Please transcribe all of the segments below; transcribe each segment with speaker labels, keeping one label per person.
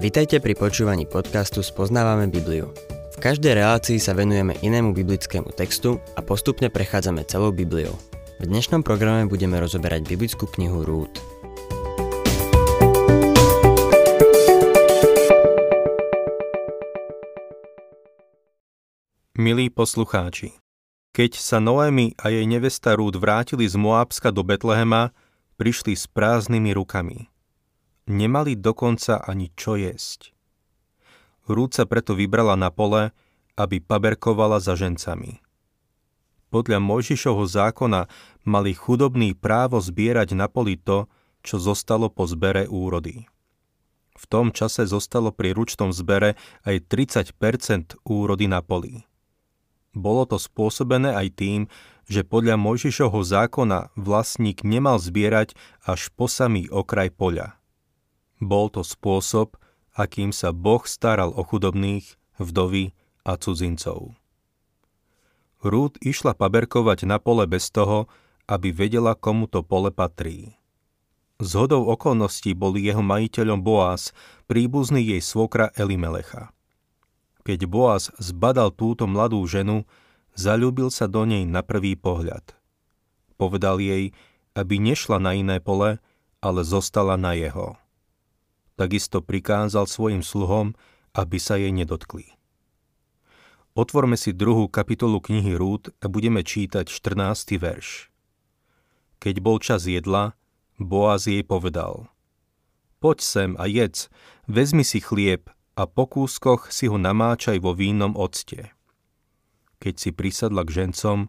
Speaker 1: Vitajte pri počúvaní podcastu Spoznávame Bibliu. V každej relácii sa venujeme inému biblickému textu a postupne prechádzame celou Bibliou. V dnešnom programe budeme rozoberať biblickú knihu Rút.
Speaker 2: Milí poslucháči, keď sa Noémi a jej nevesta Rút vrátili z Moábska do Betlehema, prišli s prázdnymi rukami – nemali dokonca ani čo jesť. Rúd sa preto vybrala na pole, aby paberkovala za žencami. Podľa Mojžišovho zákona mali chudobný právo zbierať na poli to, čo zostalo po zbere úrody. V tom čase zostalo pri ručnom zbere aj 30% úrody na poli. Bolo to spôsobené aj tým, že podľa Mojžišovho zákona vlastník nemal zbierať až po samý okraj poľa. Bol to spôsob, akým sa Boh staral o chudobných, vdovy a cudzincov. Rúd išla paberkovať na pole bez toho, aby vedela, komu to pole patrí. Z hodou okolností boli jeho majiteľom Boaz, príbuzný jej svokra Elimelecha. Keď Boaz zbadal túto mladú ženu, zalúbil sa do nej na prvý pohľad. Povedal jej, aby nešla na iné pole, ale zostala na jeho takisto prikázal svojim sluhom, aby sa jej nedotkli. Otvorme si druhú kapitolu knihy Rúd a budeme čítať 14. verš. Keď bol čas jedla, Boaz jej povedal Poď sem a jedz, vezmi si chlieb a po kúskoch si ho namáčaj vo vínom octe. Keď si prisadla k žencom,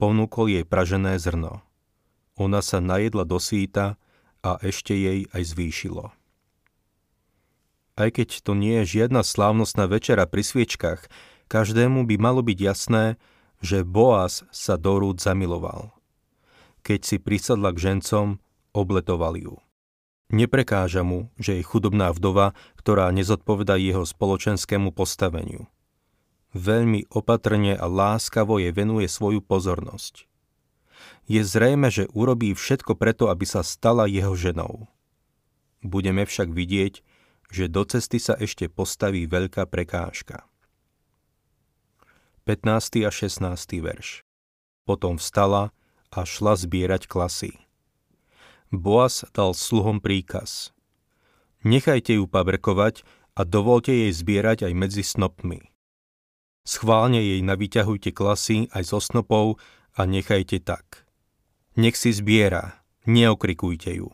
Speaker 2: ponúkol jej pražené zrno. Ona sa najedla do síta a ešte jej aj zvýšilo aj keď to nie je žiadna slávnostná večera pri sviečkach, každému by malo byť jasné, že Boaz sa do Rúd zamiloval. Keď si prisadla k žencom, obletoval ju. Neprekáža mu, že je chudobná vdova, ktorá nezodpoveda jeho spoločenskému postaveniu. Veľmi opatrne a láskavo jej venuje svoju pozornosť. Je zrejme, že urobí všetko preto, aby sa stala jeho ženou. Budeme však vidieť, že do cesty sa ešte postaví veľká prekážka. 15. a 16. verš Potom vstala a šla zbierať klasy. Boaz dal sluhom príkaz. Nechajte ju pabrkovať a dovolte jej zbierať aj medzi snopmi. Schválne jej navyťahujte klasy aj zo snopov a nechajte tak. Nech si zbiera, neokrikujte ju.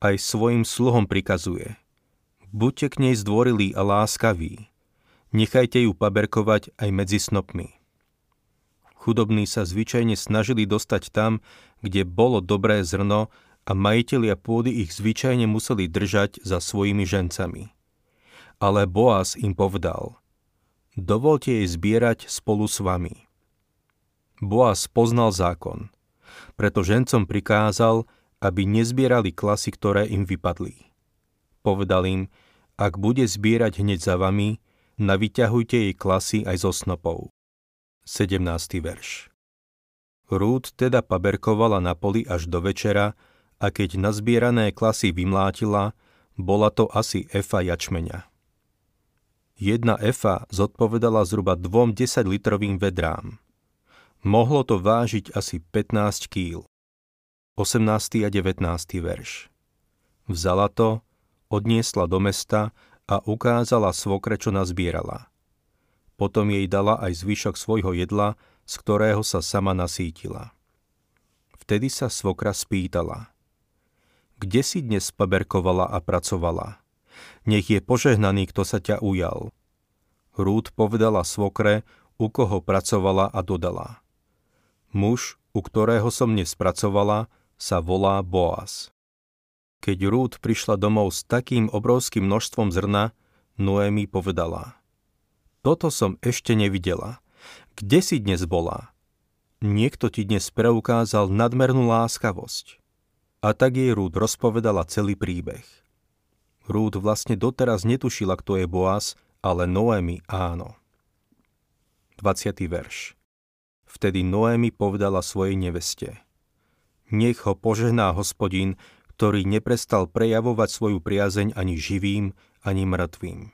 Speaker 2: Aj svojim sluhom prikazuje – Buďte k nej zdvorilí a láskaví. Nechajte ju paberkovať aj medzi snopmi. Chudobní sa zvyčajne snažili dostať tam, kde bolo dobré zrno a majitelia pôdy ich zvyčajne museli držať za svojimi žencami. Ale Boaz im povedal, dovolte jej zbierať spolu s vami. Boaz poznal zákon, preto žencom prikázal, aby nezbierali klasy, ktoré im vypadli. Povedal im, ak bude zbierať hneď za vami, navyťahujte jej klasy aj zo snopov. 17. verš Rúd teda paberkovala na poli až do večera a keď nazbierané klasy vymlátila, bola to asi efa jačmeňa. Jedna efa zodpovedala zhruba dvom 10-litrovým vedrám. Mohlo to vážiť asi 15 kýl. 18. a 19. verš Vzala to, odniesla do mesta a ukázala svokre, čo nazbierala. Potom jej dala aj zvyšok svojho jedla, z ktorého sa sama nasítila. Vtedy sa svokra spýtala. Kde si dnes paberkovala a pracovala? Nech je požehnaný, kto sa ťa ujal. Rúd povedala svokre, u koho pracovala a dodala. Muž, u ktorého som dnes pracovala, sa volá Boaz. Keď Rúd prišla domov s takým obrovským množstvom zrna, Noémi povedala Toto som ešte nevidela. Kde si dnes bola? Niekto ti dnes preukázal nadmernú láskavosť. A tak jej Rúd rozpovedala celý príbeh. Rúd vlastne doteraz netušila, kto je Boaz, ale Noémi áno. 20. verš Vtedy Noémi povedala svojej neveste. Nech ho požehná hospodin, ktorý neprestal prejavovať svoju priazeň ani živým, ani mŕtvým.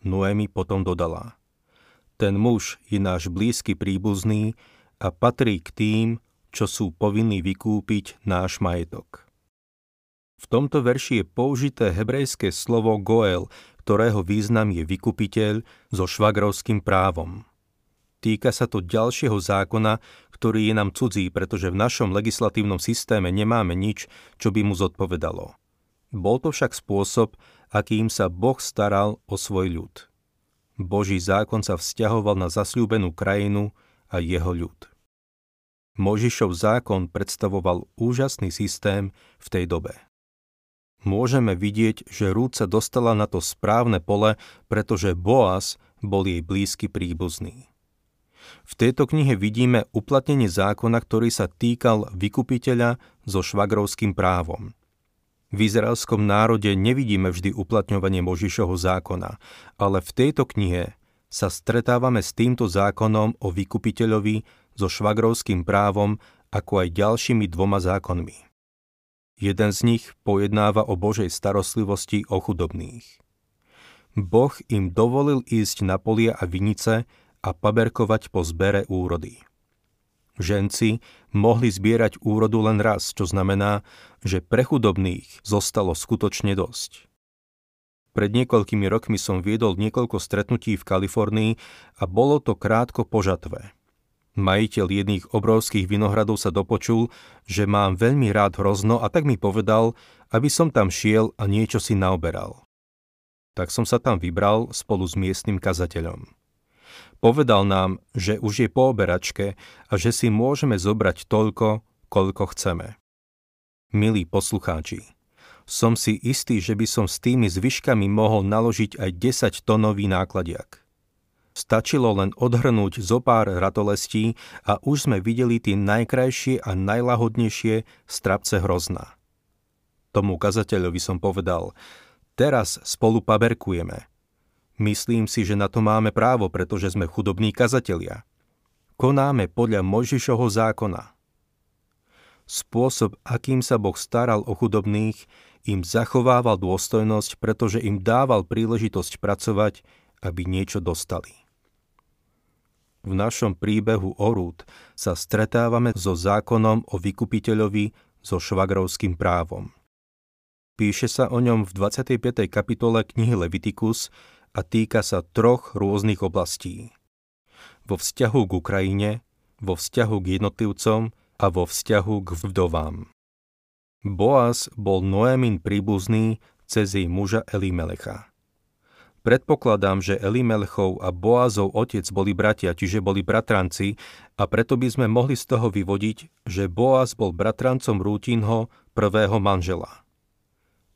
Speaker 2: Noemi potom dodala. Ten muž je náš blízky príbuzný a patrí k tým, čo sú povinní vykúpiť náš majetok. V tomto verši je použité hebrejské slovo Goel, ktorého význam je vykupiteľ so švagrovským právom. Týka sa to ďalšieho zákona, ktorý je nám cudzí, pretože v našom legislatívnom systéme nemáme nič, čo by mu zodpovedalo. Bol to však spôsob, akým sa Boh staral o svoj ľud. Boží zákon sa vzťahoval na zasľúbenú krajinu a jeho ľud. Možišov zákon predstavoval úžasný systém v tej dobe. Môžeme vidieť, že Rúd sa dostala na to správne pole, pretože Boaz bol jej blízky príbuzný. V tejto knihe vidíme uplatnenie zákona, ktorý sa týkal vykupiteľa so švagrovským právom. V izraelskom národe nevidíme vždy uplatňovanie Možišovho zákona, ale v tejto knihe sa stretávame s týmto zákonom o vykupiteľovi so švagrovským právom ako aj ďalšími dvoma zákonmi. Jeden z nich pojednáva o Božej starostlivosti o chudobných. Boh im dovolil ísť na polia a vinice a paberkovať po zbere úrody. Ženci mohli zbierať úrodu len raz, čo znamená, že pre chudobných zostalo skutočne dosť. Pred niekoľkými rokmi som viedol niekoľko stretnutí v Kalifornii a bolo to krátko po žatve. Majiteľ jedných obrovských vinohradov sa dopočul, že mám veľmi rád hrozno a tak mi povedal, aby som tam šiel a niečo si naoberal. Tak som sa tam vybral spolu s miestnym kazateľom. Povedal nám, že už je po oberačke a že si môžeme zobrať toľko, koľko chceme. Milí poslucháči, som si istý, že by som s tými zvyškami mohol naložiť aj 10 tonový nákladiak. Stačilo len odhrnúť zo pár ratolestí a už sme videli tie najkrajšie a najlahodnejšie strapce hrozna. Tomu kazateľovi som povedal, teraz spolu paberkujeme – Myslím si, že na to máme právo, pretože sme chudobní kazatelia. Konáme podľa Mojžišovho zákona. Spôsob, akým sa Boh staral o chudobných, im zachovával dôstojnosť, pretože im dával príležitosť pracovať, aby niečo dostali. V našom príbehu o Rúd sa stretávame so zákonom o vykupiteľovi so švagrovským právom. Píše sa o ňom v 25. kapitole knihy Levitikus a týka sa troch rôznych oblastí. Vo vzťahu k Ukrajine, vo vzťahu k jednotlivcom a vo vzťahu k vdovám. Boaz bol Noémin príbuzný cez jej muža Elimelecha. Predpokladám, že Elimelechov a Boazov otec boli bratia, čiže boli bratranci a preto by sme mohli z toho vyvodiť, že Boaz bol bratrancom Rútinho prvého manžela.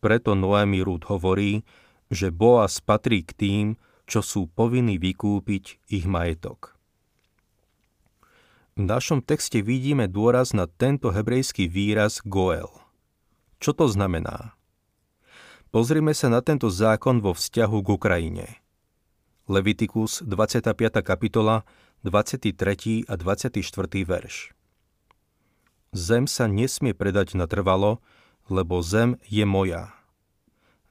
Speaker 2: Preto Noémi Rút hovorí, že Boaz patrí k tým, čo sú povinní vykúpiť ich majetok. V našom texte vidíme dôraz na tento hebrejský výraz Goel. Čo to znamená? Pozrime sa na tento zákon vo vzťahu k Ukrajine. Levitikus 25. kapitola 23. a 24. verš. Zem sa nesmie predať natrvalo, lebo zem je moja,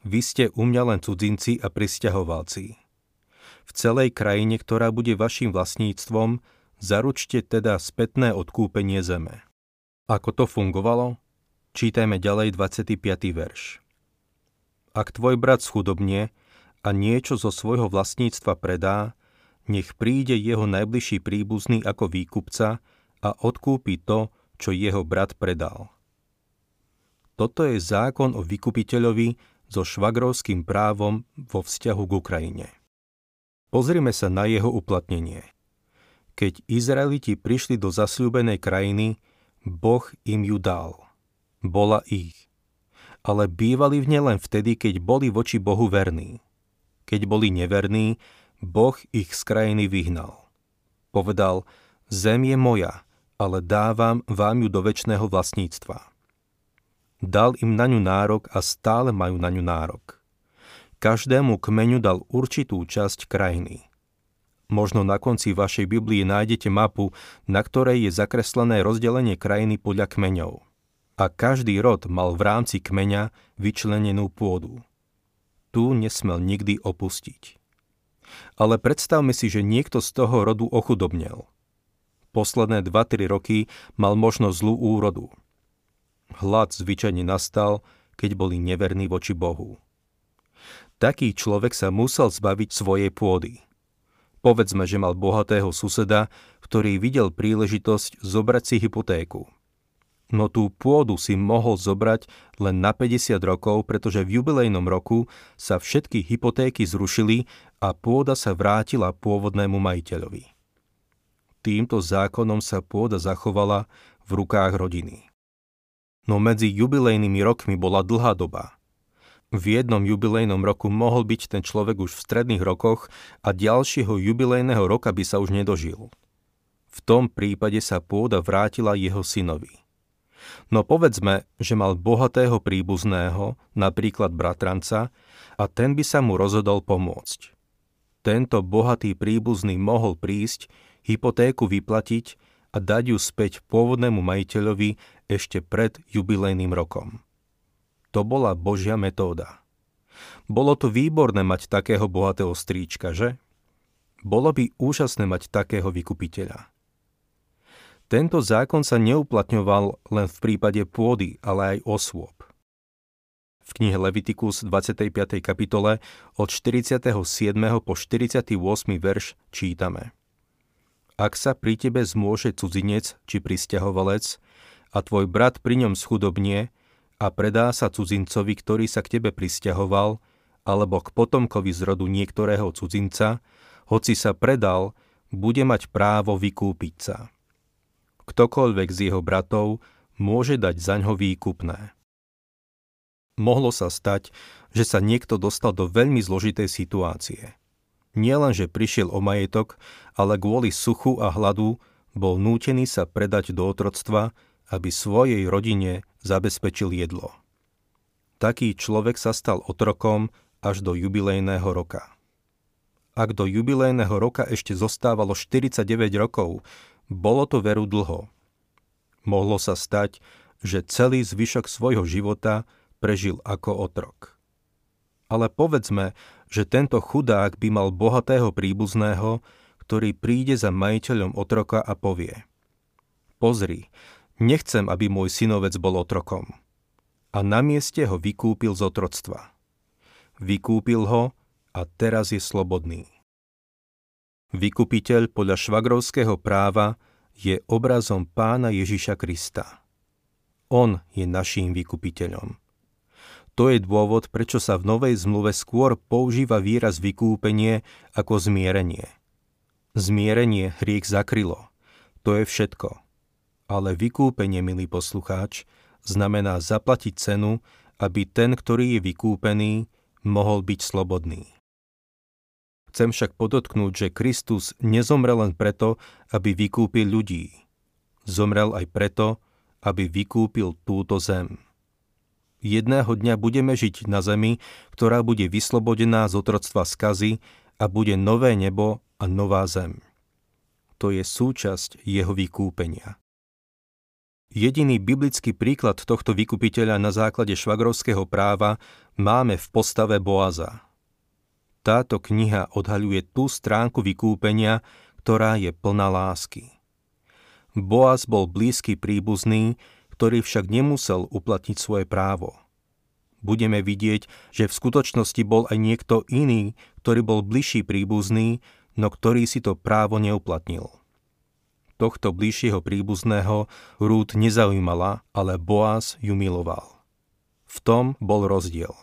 Speaker 2: vy ste u mňa len cudzinci a pristahovalci. V celej krajine, ktorá bude vašim vlastníctvom, zaručte teda spätné odkúpenie zeme. Ako to fungovalo? Čítajme ďalej 25. verš. Ak tvoj brat schudobne a niečo zo svojho vlastníctva predá, nech príde jeho najbližší príbuzný ako výkupca a odkúpi to, čo jeho brat predal. Toto je zákon o vykupiteľovi, so švagrovským právom vo vzťahu k Ukrajine. Pozrime sa na jeho uplatnenie. Keď Izraeliti prišli do zasľúbenej krajiny, Boh im ju dal. Bola ich. Ale bývali v nej len vtedy, keď boli voči Bohu verní. Keď boli neverní, Boh ich z krajiny vyhnal. Povedal, zem je moja, ale dávam vám ju do väčšného vlastníctva. Dal im na ňu nárok a stále majú na ňu nárok. Každému kmeňu dal určitú časť krajiny. Možno na konci vašej Biblie nájdete mapu, na ktorej je zakreslené rozdelenie krajiny podľa kmeňov. a každý rod mal v rámci kmeňa vyčlenenú pôdu. Tu nesmel nikdy opustiť. Ale predstavme si, že niekto z toho rodu ochudobnel. Posledné 2-3 roky mal možno zlú úrodu. Hlad zvyčajne nastal, keď boli neverní voči Bohu. Taký človek sa musel zbaviť svojej pôdy. Povedzme, že mal bohatého suseda, ktorý videl príležitosť zobrať si hypotéku – no tú pôdu si mohol zobrať len na 50 rokov, pretože v jubilejnom roku sa všetky hypotéky zrušili a pôda sa vrátila pôvodnému majiteľovi. Týmto zákonom sa pôda zachovala v rukách rodiny. No medzi jubilejnými rokmi bola dlhá doba. V jednom jubilejnom roku mohol byť ten človek už v stredných rokoch a ďalšieho jubilejného roka by sa už nedožil. V tom prípade sa pôda vrátila jeho synovi. No povedzme, že mal bohatého príbuzného, napríklad bratranca, a ten by sa mu rozhodol pomôcť. Tento bohatý príbuzný mohol prísť, hypotéku vyplatiť a dať ju späť pôvodnému majiteľovi ešte pred jubilejným rokom. To bola Božia metóda. Bolo to výborné mať takého bohatého stríčka, že? Bolo by úžasné mať takého vykupiteľa. Tento zákon sa neuplatňoval len v prípade pôdy, ale aj osôb. V knihe Levitikus 25. kapitole od 47. po 48. verš čítame. Ak sa pri tebe zmôže cudzinec či pristahovalec a tvoj brat pri ňom schudobnie a predá sa cudzincovi, ktorý sa k tebe pristahoval, alebo k potomkovi z rodu niektorého cudzinca, hoci sa predal, bude mať právo vykúpiť sa ktokoľvek z jeho bratov môže dať zaňho výkupné. Mohlo sa stať, že sa niekto dostal do veľmi zložitej situácie. Nielen, že prišiel o majetok, ale kvôli suchu a hladu bol nútený sa predať do otroctva, aby svojej rodine zabezpečil jedlo. Taký človek sa stal otrokom až do jubilejného roka. Ak do jubilejného roka ešte zostávalo 49 rokov, bolo to veru dlho. Mohlo sa stať, že celý zvyšok svojho života prežil ako otrok. Ale povedzme, že tento chudák by mal bohatého príbuzného, ktorý príde za majiteľom otroka a povie Pozri, nechcem, aby môj synovec bol otrokom. A na mieste ho vykúpil z otroctva. Vykúpil ho a teraz je slobodný. Vykupiteľ podľa švagrovského práva je obrazom pána Ježiša Krista. On je naším vykupiteľom. To je dôvod, prečo sa v Novej zmluve skôr používa výraz vykúpenie ako zmierenie. Zmierenie hriech zakrylo. To je všetko. Ale vykúpenie, milý poslucháč, znamená zaplatiť cenu, aby ten, ktorý je vykúpený, mohol byť slobodný. Chcem však podotknúť, že Kristus nezomrel len preto, aby vykúpil ľudí. Zomrel aj preto, aby vykúpil túto zem. Jedného dňa budeme žiť na zemi, ktorá bude vyslobodená z otroctva skazy a bude nové nebo a nová zem. To je súčasť jeho vykúpenia. Jediný biblický príklad tohto vykupiteľa na základe švagrovského práva máme v postave Boaza – táto kniha odhaľuje tú stránku vykúpenia, ktorá je plná lásky. Boaz bol blízky príbuzný, ktorý však nemusel uplatniť svoje právo. Budeme vidieť, že v skutočnosti bol aj niekto iný, ktorý bol bližší príbuzný, no ktorý si to právo neuplatnil. Tohto bližšieho príbuzného Rút nezaujímala, ale Boaz ju miloval. V tom bol rozdiel.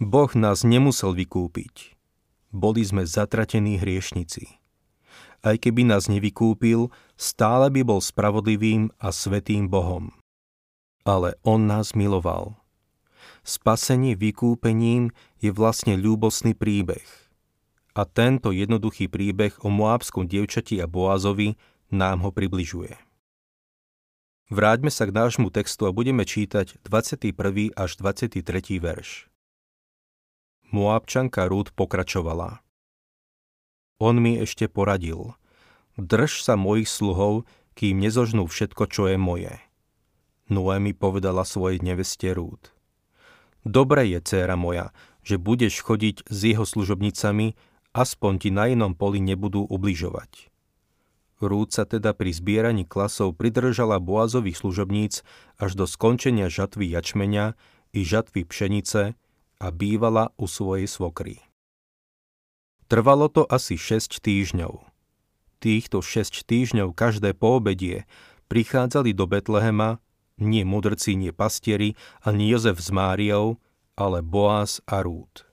Speaker 2: Boh nás nemusel vykúpiť. Boli sme zatratení hriešnici. Aj keby nás nevykúpil, stále by bol spravodlivým a svetým Bohom. Ale On nás miloval. Spasenie vykúpením je vlastne ľúbosný príbeh. A tento jednoduchý príbeh o moábskom dievčati a Boazovi nám ho približuje. Vráťme sa k nášmu textu a budeme čítať 21. až 23. verš. Moabčanka Rúd pokračovala. On mi ešte poradil. Drž sa mojich sluhov, kým nezožnú všetko, čo je moje. Noemi povedala svojej neveste Rúd. Dobre je, dcéra moja, že budeš chodiť s jeho služobnicami, aspoň ti na inom poli nebudú ubližovať. Rúd sa teda pri zbieraní klasov pridržala Boazových služobníc až do skončenia žatvy jačmenia i žatvy pšenice a bývala u svojej svokry. Trvalo to asi 6 týždňov. Týchto 6 týždňov každé poobedie prichádzali do Betlehema nie mudrci, nie pastieri, ani Jozef s Máriou, ale Boaz a Rút.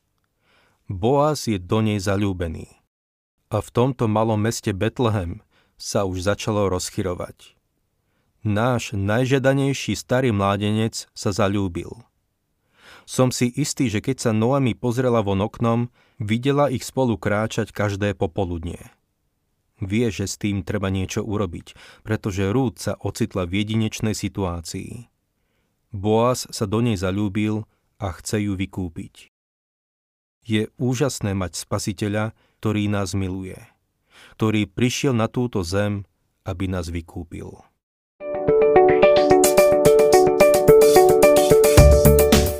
Speaker 2: Boaz je do nej zalúbený. A v tomto malom meste Betlehem sa už začalo rozchyrovať. Náš najžadanejší starý mládenec sa zalúbil. Som si istý, že keď sa Noami pozrela von oknom, videla ich spolu kráčať každé popoludnie. Vie, že s tým treba niečo urobiť, pretože Rúd sa ocitla v jedinečnej situácii. Boaz sa do nej zalúbil a chce ju vykúpiť. Je úžasné mať spasiteľa, ktorý nás miluje, ktorý prišiel na túto zem, aby nás vykúpil.